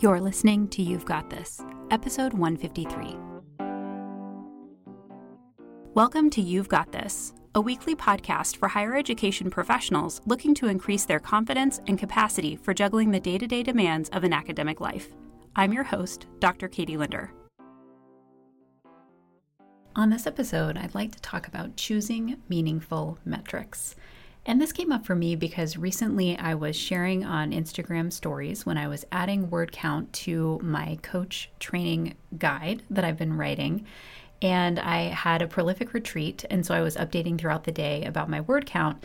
You're listening to You've Got This, episode 153. Welcome to You've Got This, a weekly podcast for higher education professionals looking to increase their confidence and capacity for juggling the day to day demands of an academic life. I'm your host, Dr. Katie Linder. On this episode, I'd like to talk about choosing meaningful metrics. And this came up for me because recently I was sharing on Instagram stories when I was adding word count to my coach training guide that I've been writing. And I had a prolific retreat. And so I was updating throughout the day about my word count.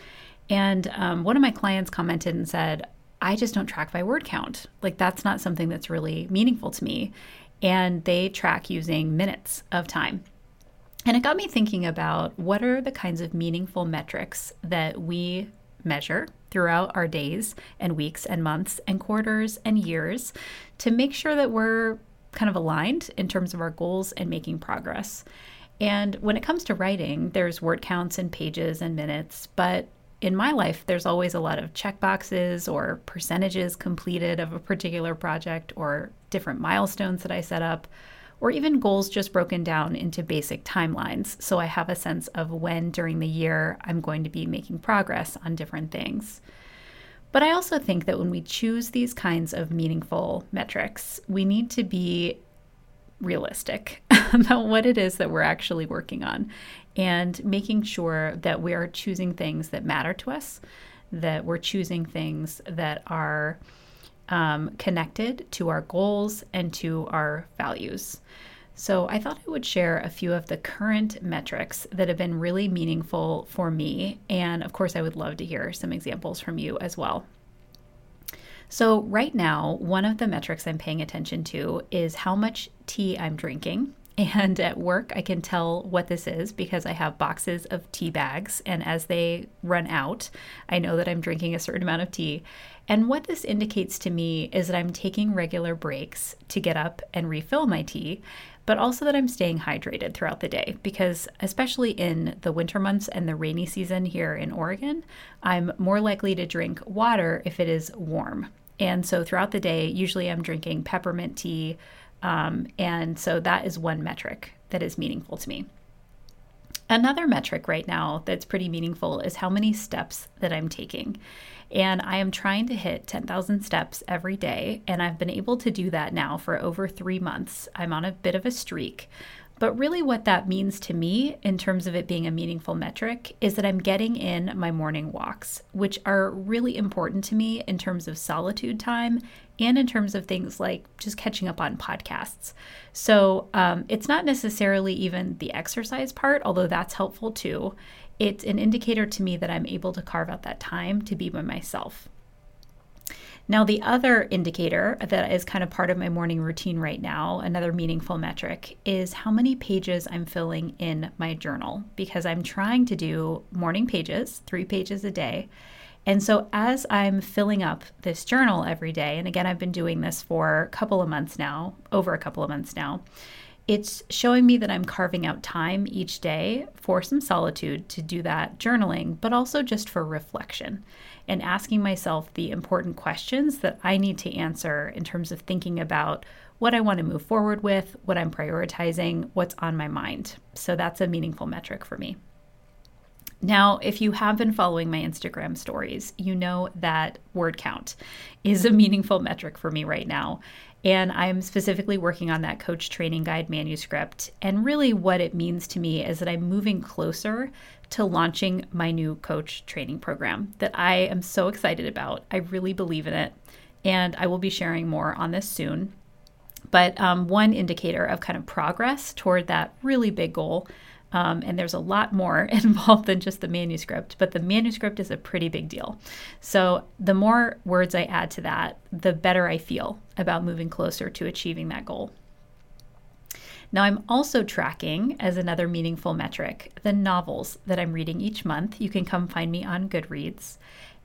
And um, one of my clients commented and said, I just don't track by word count. Like, that's not something that's really meaningful to me. And they track using minutes of time. And it got me thinking about what are the kinds of meaningful metrics that we measure throughout our days and weeks and months and quarters and years to make sure that we're kind of aligned in terms of our goals and making progress. And when it comes to writing, there's word counts and pages and minutes, but in my life, there's always a lot of check boxes or percentages completed of a particular project or different milestones that I set up or even goals just broken down into basic timelines. So I have a sense of when during the year I'm going to be making progress on different things. But I also think that when we choose these kinds of meaningful metrics, we need to be realistic about what it is that we're actually working on and making sure that we are choosing things that matter to us, that we're choosing things that are um, connected to our goals and to our values. So, I thought I would share a few of the current metrics that have been really meaningful for me. And of course, I would love to hear some examples from you as well. So, right now, one of the metrics I'm paying attention to is how much tea I'm drinking. And at work, I can tell what this is because I have boxes of tea bags. And as they run out, I know that I'm drinking a certain amount of tea. And what this indicates to me is that I'm taking regular breaks to get up and refill my tea, but also that I'm staying hydrated throughout the day because, especially in the winter months and the rainy season here in Oregon, I'm more likely to drink water if it is warm. And so throughout the day, usually I'm drinking peppermint tea um, and so that is one metric that is meaningful to me. Another metric right now that's pretty meaningful is how many steps that I'm taking. And I am trying to hit 10,000 steps every day. And I've been able to do that now for over three months. I'm on a bit of a streak. But really, what that means to me in terms of it being a meaningful metric is that I'm getting in my morning walks, which are really important to me in terms of solitude time and in terms of things like just catching up on podcasts. So um, it's not necessarily even the exercise part, although that's helpful too. It's an indicator to me that I'm able to carve out that time to be by myself. Now, the other indicator that is kind of part of my morning routine right now, another meaningful metric, is how many pages I'm filling in my journal because I'm trying to do morning pages, three pages a day. And so, as I'm filling up this journal every day, and again, I've been doing this for a couple of months now, over a couple of months now, it's showing me that I'm carving out time each day for some solitude to do that journaling, but also just for reflection and asking myself the important questions that I need to answer in terms of thinking about what I want to move forward with, what I'm prioritizing, what's on my mind. So that's a meaningful metric for me. Now, if you have been following my Instagram stories, you know that word count is a meaningful metric for me right now. And I'm specifically working on that coach training guide manuscript. And really, what it means to me is that I'm moving closer to launching my new coach training program that I am so excited about. I really believe in it. And I will be sharing more on this soon. But um, one indicator of kind of progress toward that really big goal um, and there's a lot more involved than just the manuscript, but the manuscript is a pretty big deal. So the more words I add to that, the better I feel about moving closer to achieving that goal. Now, I'm also tracking as another meaningful metric the novels that I'm reading each month. You can come find me on Goodreads.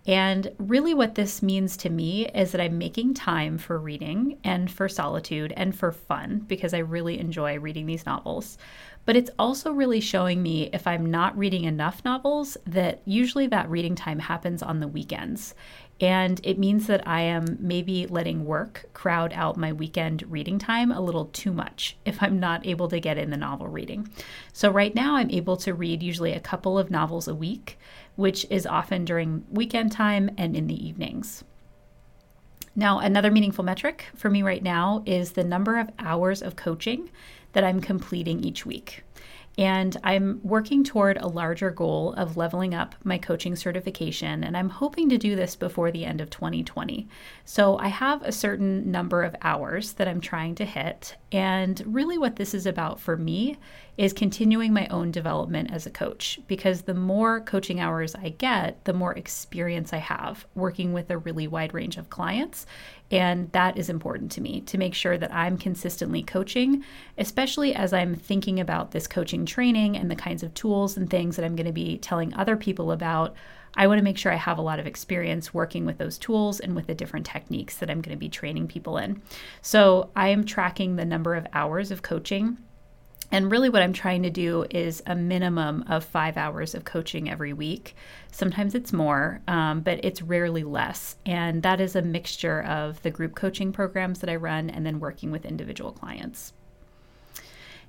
And really, what this means to me is that I'm making time for reading and for solitude and for fun because I really enjoy reading these novels. But it's also really showing me if I'm not reading enough novels, that usually that reading time happens on the weekends. And it means that I am maybe letting work crowd out my weekend reading time a little too much if I'm not able to get in the novel reading. So, right now, I'm able to read usually a couple of novels a week, which is often during weekend time and in the evenings. Now, another meaningful metric for me right now is the number of hours of coaching that I'm completing each week. And I'm working toward a larger goal of leveling up my coaching certification, and I'm hoping to do this before the end of 2020. So I have a certain number of hours that I'm trying to hit. And really, what this is about for me is continuing my own development as a coach because the more coaching hours I get, the more experience I have working with a really wide range of clients. And that is important to me to make sure that I'm consistently coaching, especially as I'm thinking about this coaching training and the kinds of tools and things that I'm going to be telling other people about. I want to make sure I have a lot of experience working with those tools and with the different techniques that I'm going to be training people in. So I am tracking the number of hours of coaching and really, what I'm trying to do is a minimum of five hours of coaching every week. Sometimes it's more, um, but it's rarely less. And that is a mixture of the group coaching programs that I run and then working with individual clients.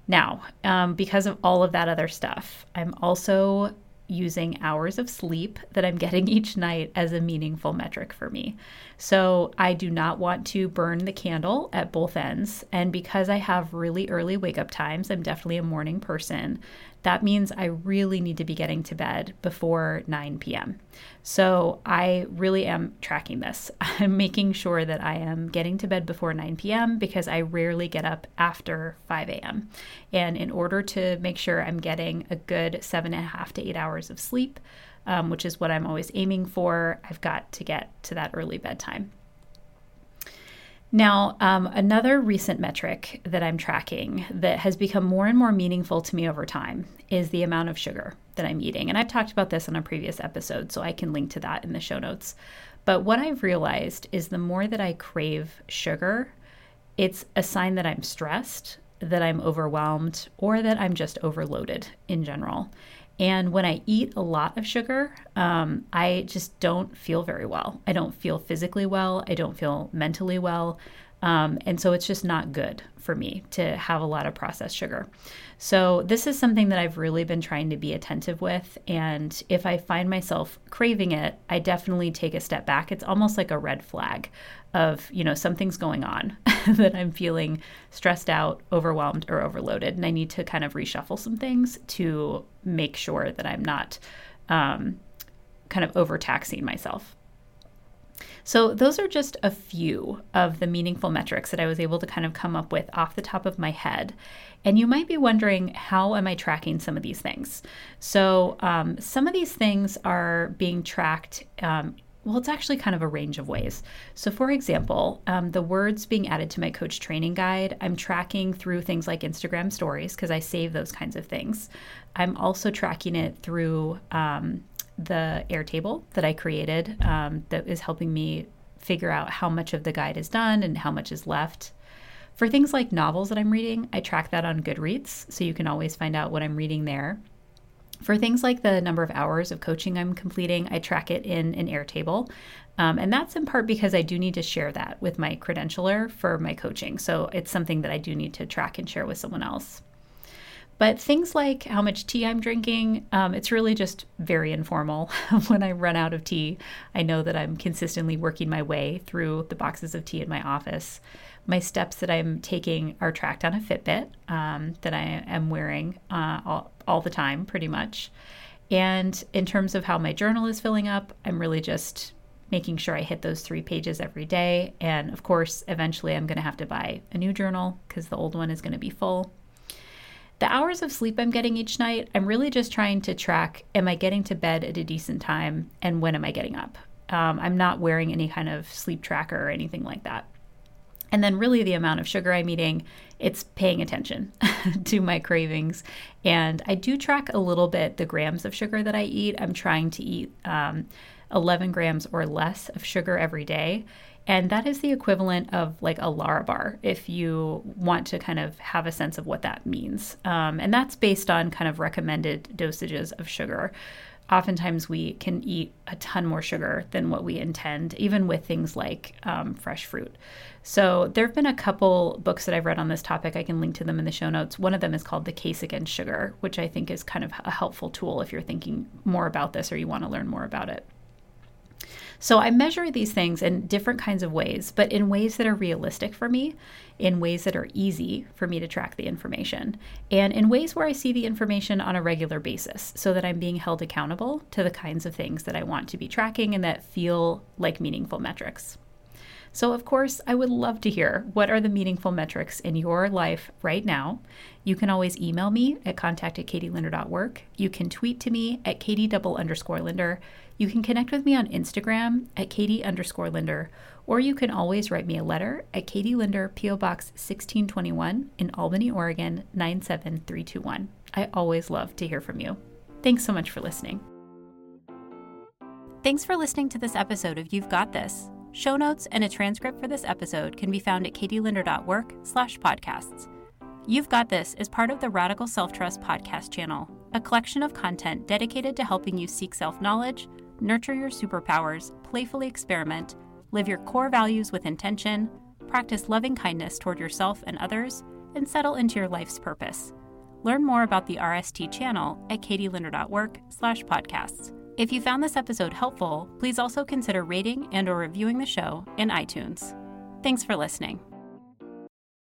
Now, um, because of all of that other stuff, I'm also using hours of sleep that I'm getting each night as a meaningful metric for me. So I do not want to burn the candle at both ends. And because I have really early wake up times, I'm definitely a morning person. That means I really need to be getting to bed before 9 p.m. So I really am tracking this. I'm making sure that I am getting to bed before 9 p.m. because I rarely get up after 5 a.m. And in order to make sure I'm getting a good seven and a half to eight hours of sleep, um, which is what I'm always aiming for. I've got to get to that early bedtime. Now, um, another recent metric that I'm tracking that has become more and more meaningful to me over time is the amount of sugar that I'm eating. And I've talked about this on a previous episode, so I can link to that in the show notes. But what I've realized is the more that I crave sugar, it's a sign that I'm stressed, that I'm overwhelmed, or that I'm just overloaded in general. And when I eat a lot of sugar, um, I just don't feel very well. I don't feel physically well. I don't feel mentally well. Um, and so it's just not good for me to have a lot of processed sugar. So, this is something that I've really been trying to be attentive with. And if I find myself craving it, I definitely take a step back. It's almost like a red flag of, you know, something's going on that I'm feeling stressed out, overwhelmed, or overloaded. And I need to kind of reshuffle some things to make sure that I'm not um, kind of overtaxing myself. So, those are just a few of the meaningful metrics that I was able to kind of come up with off the top of my head. And you might be wondering, how am I tracking some of these things? So, um, some of these things are being tracked. Um, well, it's actually kind of a range of ways. So, for example, um, the words being added to my coach training guide, I'm tracking through things like Instagram stories because I save those kinds of things. I'm also tracking it through um, the Airtable that I created um, that is helping me figure out how much of the guide is done and how much is left. For things like novels that I'm reading, I track that on Goodreads, so you can always find out what I'm reading there. For things like the number of hours of coaching I'm completing, I track it in an Airtable. Um, and that's in part because I do need to share that with my credentialer for my coaching. So it's something that I do need to track and share with someone else. But things like how much tea I'm drinking, um, it's really just very informal. when I run out of tea, I know that I'm consistently working my way through the boxes of tea in my office. My steps that I'm taking are tracked on a Fitbit um, that I am wearing uh, all, all the time, pretty much. And in terms of how my journal is filling up, I'm really just making sure I hit those three pages every day. And of course, eventually I'm going to have to buy a new journal because the old one is going to be full. The hours of sleep I'm getting each night, I'm really just trying to track am I getting to bed at a decent time and when am I getting up? Um, I'm not wearing any kind of sleep tracker or anything like that. And then, really, the amount of sugar I'm eating, it's paying attention to my cravings. And I do track a little bit the grams of sugar that I eat. I'm trying to eat um, 11 grams or less of sugar every day. And that is the equivalent of like a Larabar if you want to kind of have a sense of what that means. Um, and that's based on kind of recommended dosages of sugar. oftentimes we can eat a ton more sugar than what we intend, even with things like um, fresh fruit. So, there have been a couple books that I've read on this topic. I can link to them in the show notes. One of them is called The Case Against Sugar, which I think is kind of a helpful tool if you're thinking more about this or you want to learn more about it. So I measure these things in different kinds of ways, but in ways that are realistic for me, in ways that are easy for me to track the information, and in ways where I see the information on a regular basis so that I'm being held accountable to the kinds of things that I want to be tracking and that feel like meaningful metrics. So, of course, I would love to hear what are the meaningful metrics in your life right now. You can always email me at contact at katielinder.work. You can tweet to me at katie double underscore linder. You can connect with me on Instagram at katie underscore linder, or you can always write me a letter at Katie Linder, P.O. Box 1621 in Albany, Oregon 97321. I always love to hear from you. Thanks so much for listening. Thanks for listening to this episode of You've Got This. Show notes and a transcript for this episode can be found at katielinder.work slash podcasts. You've Got This is part of the Radical Self Trust podcast channel, a collection of content dedicated to helping you seek self knowledge, nurture your superpowers, playfully experiment, live your core values with intention, practice loving kindness toward yourself and others, and settle into your life's purpose. Learn more about the RST channel at katielinder.work slash podcasts. If you found this episode helpful, please also consider rating and or reviewing the show in iTunes. Thanks for listening.